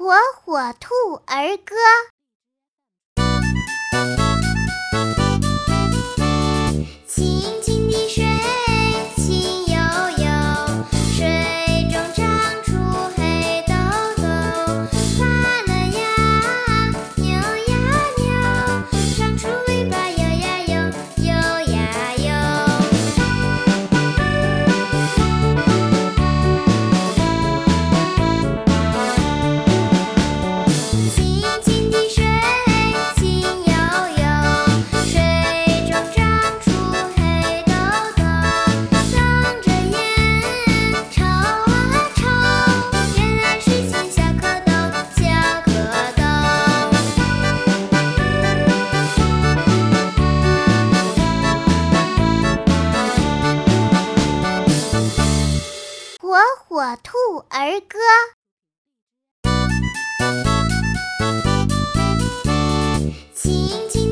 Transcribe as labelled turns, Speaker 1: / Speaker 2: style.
Speaker 1: 火火兔儿歌。火火兔儿歌。轻轻